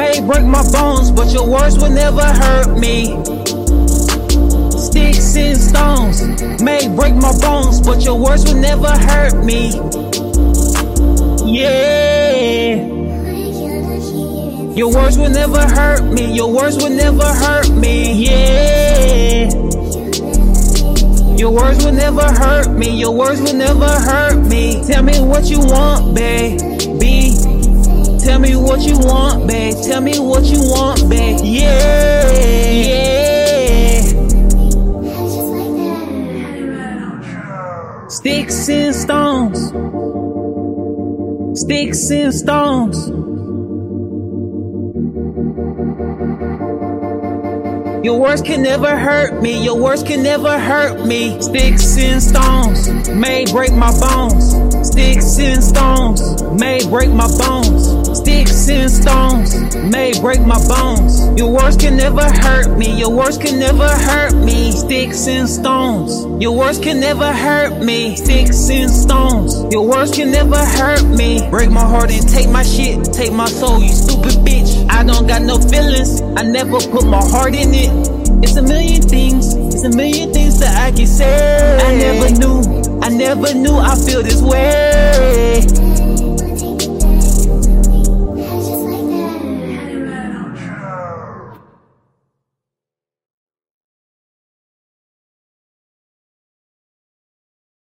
may break my bones, but your words will never hurt me. Sticks and stones may break my bones, but your words will never hurt me. Yeah. Your words will never hurt me. Your words will never hurt me. Yeah. Your words will never hurt me. Your words will never hurt me. Tell me what you want, me what you want, babe. Tell me what you want, babe. Yeah. Yeah. Sticks and stones. Sticks and stones. Your words can never hurt me. Your words can never hurt me. Sticks and stones may break my bones. Sticks and stones may break my bones. Sticks and stones may break my bones. Your words can never hurt me. Your words can never hurt me. Sticks and stones. Your words can never hurt me. Sticks and stones. Your words can never hurt me. Break my heart and take my shit. Take my soul, you stupid bitch. I don't got no feelings. I never put my heart in it. It's a million things. It's a million things that I can say. I never knew. I never knew I feel this way.